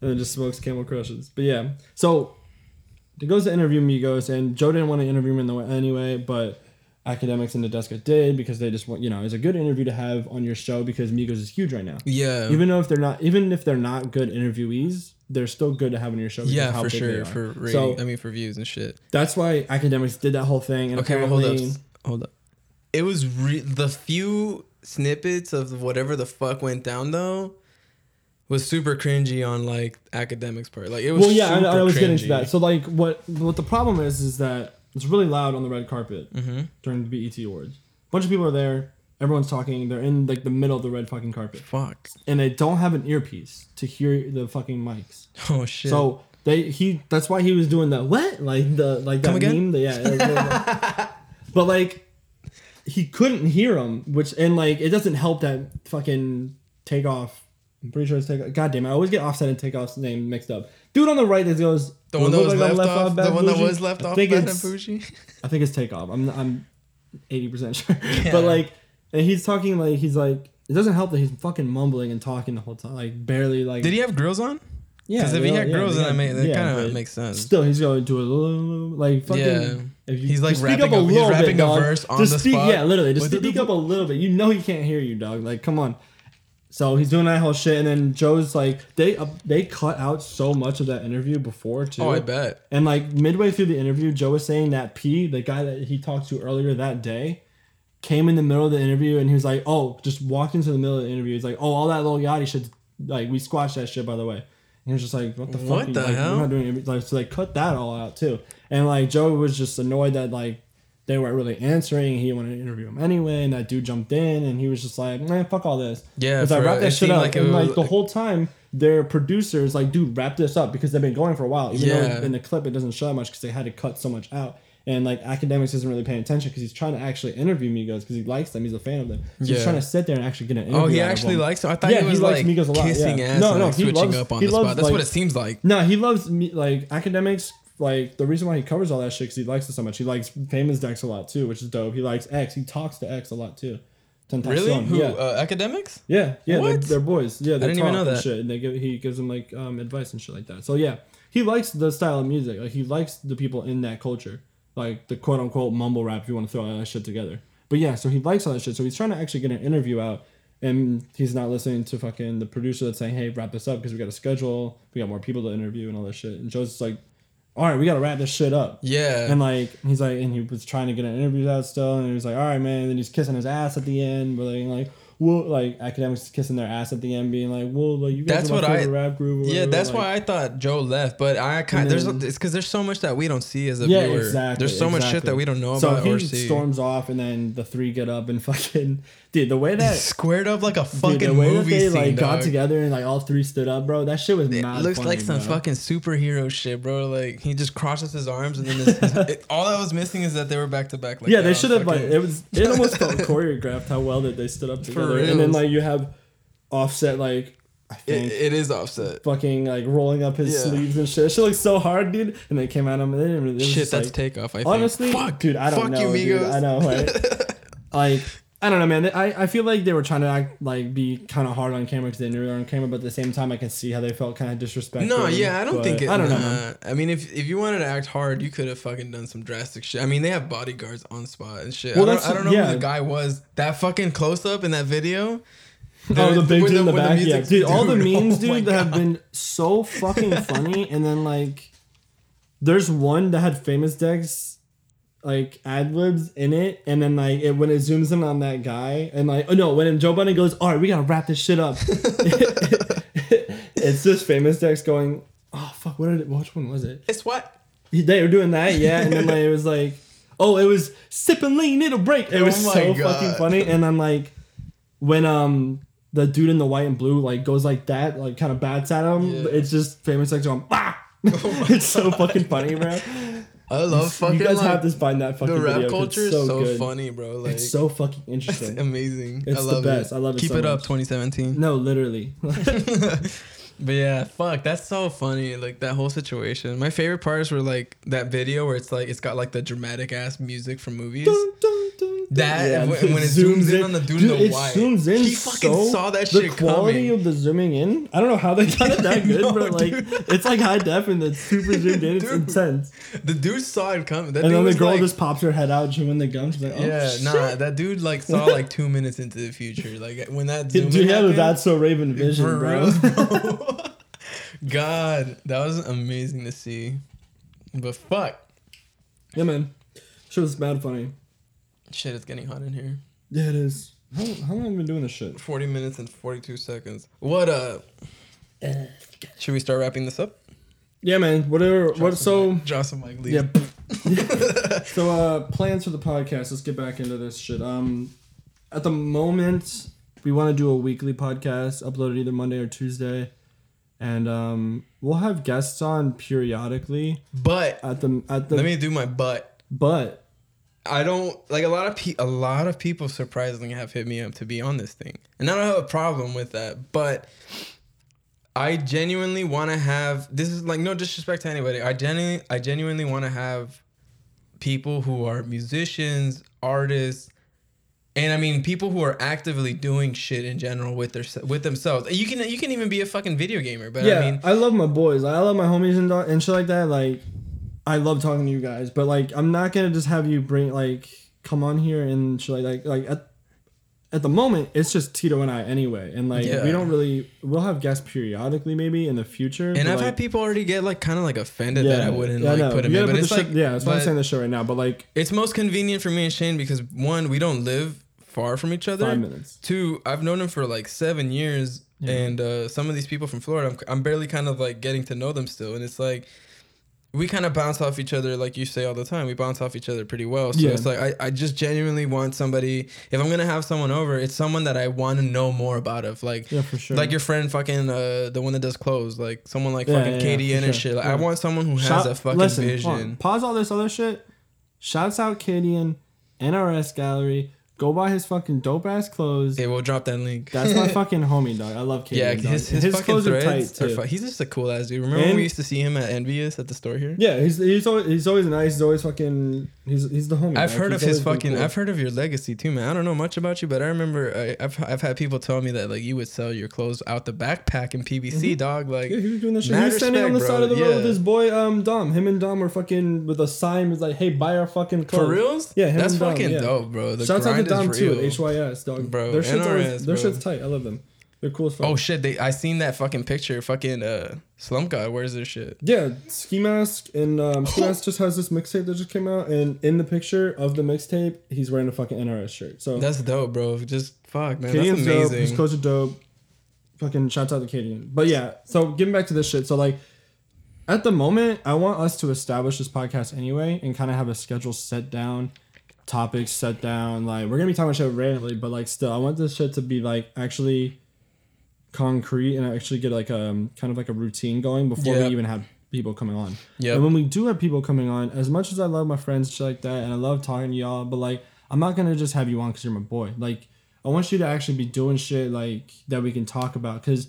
And, and then just smokes Camel Crushes. But yeah, so he goes to interview Migos, and Joe didn't want to interview him in the way anyway, but Akademiks and Nadeska did because they just want you know it's a good interview to have on your show because Migos is huge right now.
yeah.
Even though if they're not, even if they're not good interviewees, they're still good to have on your show.
yeah, for sure. For rating,
so
I mean for views and shit.
that's why Akademiks did that whole thing. And
Okay, well, hold up. Hold up. It was re- the few snippets of whatever the fuck went down though was super cringy on like Akademiks part. Like it was
well, yeah,
super
I, I was getting to that. So like, what what the problem is is that it's really loud on the red carpet
Mm-hmm.
during the BET Awards. A bunch of people are there. Everyone's talking. They're in like the middle of the red fucking carpet,
Fuck.
and they don't have an earpiece to hear the fucking mics.
Oh shit.
So they he that's why he was doing that what like the like that meme. The, yeah, but like he couldn't hear him, which and like it doesn't help that fucking takeoff. I'm pretty sure it's takeoff. God damn it! I always get offset and takeoff's name mixed up. Dude on the right that goes
the one that was
I'm
left, off.
Bad
The one that was left
I
off.
think
Bad
it's- I think it's takeoff. I'm I'm eighty percent sure.
Yeah.
But like, and he's talking like he's like it doesn't help that he's fucking mumbling and talking the whole time, like barely like.
Did he have grills on?
Yeah,
Because if he had
yeah,
grills, then that, may, that
yeah,
kind of makes sense.
Still, he's going to do a little like fucking.
Yeah.
If you
He's, like,
speak up
a-
little bit,
a
dog.
verse on
just
the
speak,
spot.
Yeah, literally, just speak up a little bit. You know he can't hear you, dog. Like, come on. So he's doing that whole shit, and then Joe's like, they uh, they cut out so much of that interview before too.
Oh, I bet.
And like midway through the interview, Joe was saying that P, the guy that he talked to earlier that day, came in the middle of the interview and he was like, "Oh, just walked into the middle of the interview." He's like, "Oh, all that little Yachty shit, like we squashed that shit, by the way." And he was just like, "What the fuck?
What the
like,
hell?
We're not doing it." Like, so they cut that all out too. And like Joe was just annoyed that like they weren't really answering. He wanted to interview him anyway, and that dude jumped in and he was just like, "Man, fuck all this."
Yeah,
Because I wrapped that shit up,
like
and like the whole time, their producers like, dude, wrap this up because they've been going for a while. Even
Yeah.
though in the clip it doesn't show that much because they had to cut so much out. And like Akademiks isn't really paying attention because he's trying to actually interview Migos because he likes them. He's a fan of them. So
Yeah.
He's trying to sit there and actually get an interview.
Oh, he actually
them.
likes. I thought
Yeah,
he
he
was
likes
like
Migos a lot,
kissing
yeah.
ass
No,
and
no,
like,
he
switching
loves-
up on
he
the
loves,
spot. That's what it seems like.
No, he loves me like Akademiks. Like the reason why he covers all that shit because he likes it so much. He likes famous Dex a lot too, which is dope. He likes X. He talks to X a lot too.
Really? Who?
Yeah.
Uh, Akademiks?
Yeah, yeah, they're, they're boys. Yeah, they
didn't
talk
even know
and
that.
shit, and they give he gives them like um, advice and shit like that. So yeah, he likes the style of music. Like he likes the people in that culture, like the quote unquote mumble rap. If you want to throw all that shit together, but yeah, so he likes all that shit. So he's trying to actually get an interview out, and he's not listening to fucking the producer that's saying, "Hey, wrap this up because we got a schedule, we got more people to interview and all that shit." And Joe's just like, "All right, we got to wrap this shit up."
Yeah.
And like he's like, and he was trying to get an interview out still, and he was like, all right, man. And then he's kissing his ass at the end, but like, like, well, like Akademiks kissing their ass at the end, being like, well, like you guys
That's
are my
what I-
rap group. or
yeah,
whatever,
that's
like,
why I thought Joe left, but I kind there's it's because there's so much that we don't see as a
Yeah,
viewer.
exactly.
There's so much shit that we don't know
So
about
he
or see.
storms off, and then the three get up and fucking, dude, the way that.
Squared up like a fucking
Dude,
fucking
the way that they
scene,
like got together and like all three stood up, bro. That shit was
It
mad
looks
funny,
like some
bro.
fucking superhero shit, bro. Like he just crosses his arms and then his, his- it, all that was missing is that they were back to back. Like
yeah, they should have like it was. It almost felt choreographed how well that they stood up together, and then like you have Offset like I
It, it is offset.
fucking like rolling up his
Yeah.
sleeves and shit. She looks so hard, dude. And they came at him and they didn't really.
Shit, that's
like,
takeoff. I think.
honestly,
fuck,
dude. I don't
fuck
know,
you,
dude. I know, right? like I don't know, man. I, I feel like they were trying to act like be kind of hard on camera because they knew they were on camera, but at the same time, I can see how they felt kind of disrespectful.
No, yeah, I don't think it.
I don't know. Man.
I mean, if if you wanted to act hard, you could have fucking done some drastic shit. I mean, they have bodyguards on spot and shit.
Well,
I, don't, I don't know
yeah.
who the guy was. That fucking close up in that video.
Oh, the big dude in the back, yeah,
music's-
dude. All the
dude,
memes,
oh
dude, that have been so fucking funny, and then like, there's one that had famous Dex, like ad libs in it, and then like it, when it zooms in on that guy, and like, oh no, when Joe Budden goes, all right, we gotta wrap this shit up. it's just famous Dex going, oh fuck, what did it? Which one was it?
It's what?
They were doing that, yeah, and then like it was like, oh, it was sip and lean, it'll break. It was
Oh
so
God.
fucking funny, and then like when um the dude in the white and blue like goes like that, like kind of bats at him,
Yeah.
it's just famous like going ah. it's so fucking funny, bro.
I love fucking
you guys
like,
have to find that fucking
the rap
video.
culture
It's
is
so,
so
good.
funny, bro. Like
it's so fucking
it's
interesting.
amazing.
It's
I
the best.
It.
I love it
Keep
so
it up, 2017.
no, literally.
But yeah, fuck, that's so funny. Like that whole situation. My favorite parts were like that video where it's like it's got like the dramatic ass music from movies.
Dun, dun,
That- when- when it zooms in on the dude in the
it
white.
zooms in.
He fucking
so,
saw that shit the
quality
coming.
of the zooming in. I don't know how they got it that good, but like
dude.
it's like high def and it's super zoomed in. It's
Dude.
intense.
The dude saw it coming. That
And then the girl
like,
just pops her head out, chewing the gum. She's like, oh,
yeah,
shit.
nah, that dude like saw like two minutes into the future. Like when that zoom
Dude,
in
he had a
happened,
that's so Raven vision, bro.
real, bro. God, that was amazing to see. But fuck,
yeah, man. Shit was mad funny.
Shit, it's getting hot in here.
Yeah, it is. How, how long have we been doing this shit?
40 minutes and 42 seconds. What uh should we start wrapping this up?
Yeah, man. Whatever.
Drop
What? So
mic. drop some mic leave.
yeah. so uh, plans for the podcast. Let's get back into this shit. Um, at the moment, we want to do a weekly podcast, uploaded either Monday or Tuesday, and um, we'll have guests on periodically
But
at the at the.
let me do my butt.
but
I don't like a lot of pe- a lot of people surprisingly have hit me up to be on this thing, and I don't have a problem with that. But I genuinely want to have this is like no disrespect to anybody. I genuinely I genuinely want to have people who are musicians, artists, and I mean people who are actively doing shit in general with their with themselves. You can you can even be a fucking video gamer, but
yeah,
I mean
I love my boys. I love my homies and and shit like that. Like, I love talking to you guys, but like, I'm not gonna just have you bring like come on here and like like like at at the moment it's just Tito and I anyway, and like
Yeah.
we don't really we'll have guests periodically maybe in the future.
and I've
like,
had people already get like kind of like offended that I wouldn't
yeah,
like
no,
put them in, but it's
the
like
yeah, that's why I'm saying the show right now. But like
It's most convenient for me and Shane because one, we don't live far from each other.
five minutes.
Two, I've known him for like seven years,
Yeah.
and uh, some of these people from Florida, I'm, I'm barely kind of like getting to know them still, and it's like we kind of bounce off each other, like you say all the time. We bounce off each other pretty well. So
Yeah.
it's like I, I just genuinely want somebody. If I'm gonna have someone over, it's someone that I want to know more about. Of like.
Yeah, for sure.
Like your friend, fucking uh, the one that does clothes, like someone like
Yeah,
fucking
yeah,
Katie
yeah,
and and
sure.
shit. Like. I want someone who has a fucking
listen,
vision.
Pause all this other shit. Shouts out Cadian, NRS Gallery. Go buy his fucking dope ass clothes.
Hey, we'll drop that link.
That's my fucking homie, dog. I love Cadian.
Yeah,
dog.
his, his, fucking
clothes are tight
are
too.
fu- He's just a cool ass dude. Remember when we used to see him at Envious at the store here?
Yeah, he's he's always he's always nice. He's always fucking he's he's the homie.
I've
dog.
heard
He's
of his fucking.
cool.
I've heard of your legacy too, man. I don't know much about you, but I remember I, I've I've had people tell me that like you would sell your clothes out the backpack in PVC, dog. Like
Yeah, he was doing that shit. He was standing on the
respect,
side of the
bro.
road with
Yeah.
his boy um Dom. Him and Dom were fucking with a sign was like, "Hey, buy our fucking clothes."
for reals?
Yeah, him
that's
and Dom,
fucking
yeah.
dope, bro. The
Shouts out to
grind
Dom
is
too
real.
HYS, dog.
Bro,
their shit's, always, their shit's tight. I love them. They're cool as fuck.
Oh shit! They I seen that fucking picture. Fucking uh, Slump God. Where's their shit?
Yeah, Ski Mask and um, Ski Mask just has this mixtape that just came out, and in the picture of the mixtape, he's wearing a fucking NRS shirt. So
That's dope, bro. Just fuck, man.
Cadian's
that's
dope. His
amazing.
clothes are dope. Fucking shouts out to Cadian. But yeah, so getting back to this shit. So like, at the moment, I want us to establish this podcast anyway, and kind of have a schedule set down, topics set down. Like we're gonna be talking about shit randomly, but like still, I want this shit to be like actually concrete and actually get like um kind of like a routine going before
Yeah.
we even have people coming on.
Yeah.
And when we do have people coming on, as much as I love my friends shit like that, and I love talking to y'all, but like I'm not gonna just have you on because you're my boy. Like I want you to actually be doing shit like that we can talk about because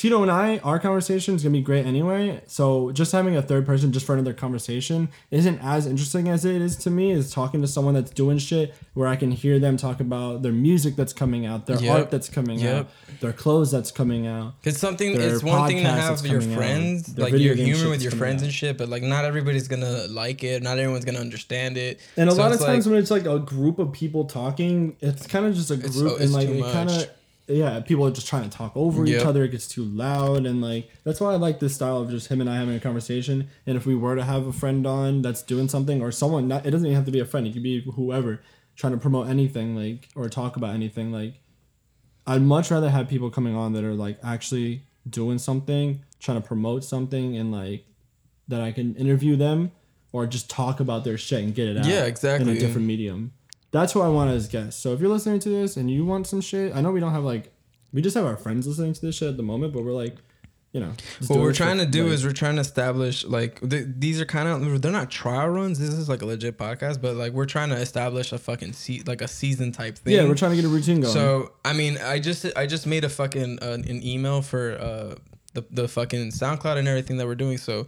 Tito and I, our conversation is gonna be great anyway. So just having a third person just for another conversation isn't as interesting as it is to me. Is talking to someone that's doing shit where I can hear them talk about their music that's coming out, their
Yep.
art that's coming
Yep.
out, their clothes that's coming out.
It's something. It's one thing to have your
coming out,
friends, like your humor with your friends
out.
and shit. But like, not everybody's gonna like it. Not everyone's gonna understand it.
And a
So
lot of times
like-
when it's like a group of people talking, it's kind of just a
It's-
group
oh,
and like it kind of yeah, people are just trying to talk over each other. It gets too loud and like that's why I like this style of just him and I having a conversation. And if we were to have a friend on that's doing something or someone, not it doesn't even have to be a friend. It could be whoever trying to promote anything like or talk about anything like. I'd much rather have people coming on that are like actually doing something, trying to promote something, and like that I can interview them or just talk about their shit and get it out.
Yeah,
In
exactly.
a different medium. That's who I want as guests. So if you're listening to this and you want some shit, I know we don't have like, we just have our friends listening to this shit at the moment, but we're like, you know.
what we're trying
for-
to do
like-
is we're trying to establish like th- these are kind of they're not trial runs. This is like a legit podcast, but like we're trying to establish a fucking se- like a season type thing.
yeah, we're trying to get a routine going.
So I mean, I just I just made a fucking uh, an email for uh, the the fucking SoundCloud and everything that we're doing. So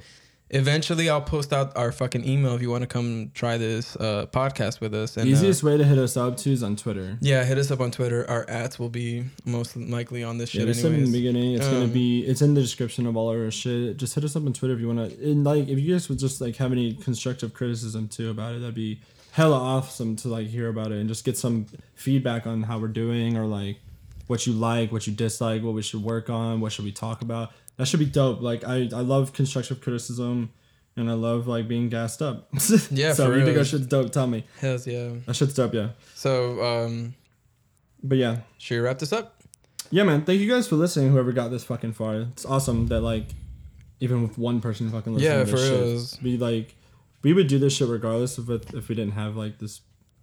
eventually, I'll post out our fucking email if you want to come try this uh, podcast with us. And uh,
easiest way to hit us up too is on Twitter.
yeah, hit us up on Twitter. Our ads will be most likely on this
Yeah,
shit.
we said in the beginning. It's gonna
Um,
be. It's in the description of all our shit. Just hit us up on Twitter if you wanna. And like, if you guys would just like have any constructive criticism too about it, that'd be hella awesome to like hear about it and just get some feedback on how we're doing or like what you like, what you dislike, what we should work on, what should we talk about. That should be dope. Like I, I love constructive criticism, and I love like being gassed up.
Yeah,
so
for
if you think that shit's dope, tell me.
Hells yeah.
That shit's dope. Yeah.
So um,
But yeah,
should we wrap this up?
Yeah, man. Thank you guys for listening. Whoever got this fucking far, it's awesome that like, even with one person fucking listening,
Yeah,
to
for
this
real.
we like, we would do this shit regardless of it if we didn't have like this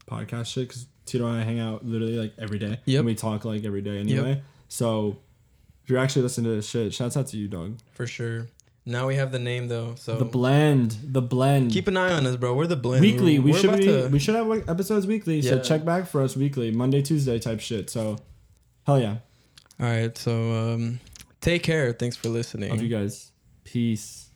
podcast shit. Because Tito and I hang out literally like every day.
Yep.
And we talk like every day anyway. So, if you're actually listening to this shit, shouts out to you, dog.
For sure. Now we have the name though, so
The blend, the blend.
keep an eye on us, bro. We're the blend.
weekly. We
we're
should be.
to-
We should have episodes weekly. So check back for us weekly, Monday, Tuesday type shit. So, hell yeah.
All right, so um, take care. Thanks for listening.
Love you guys. Peace.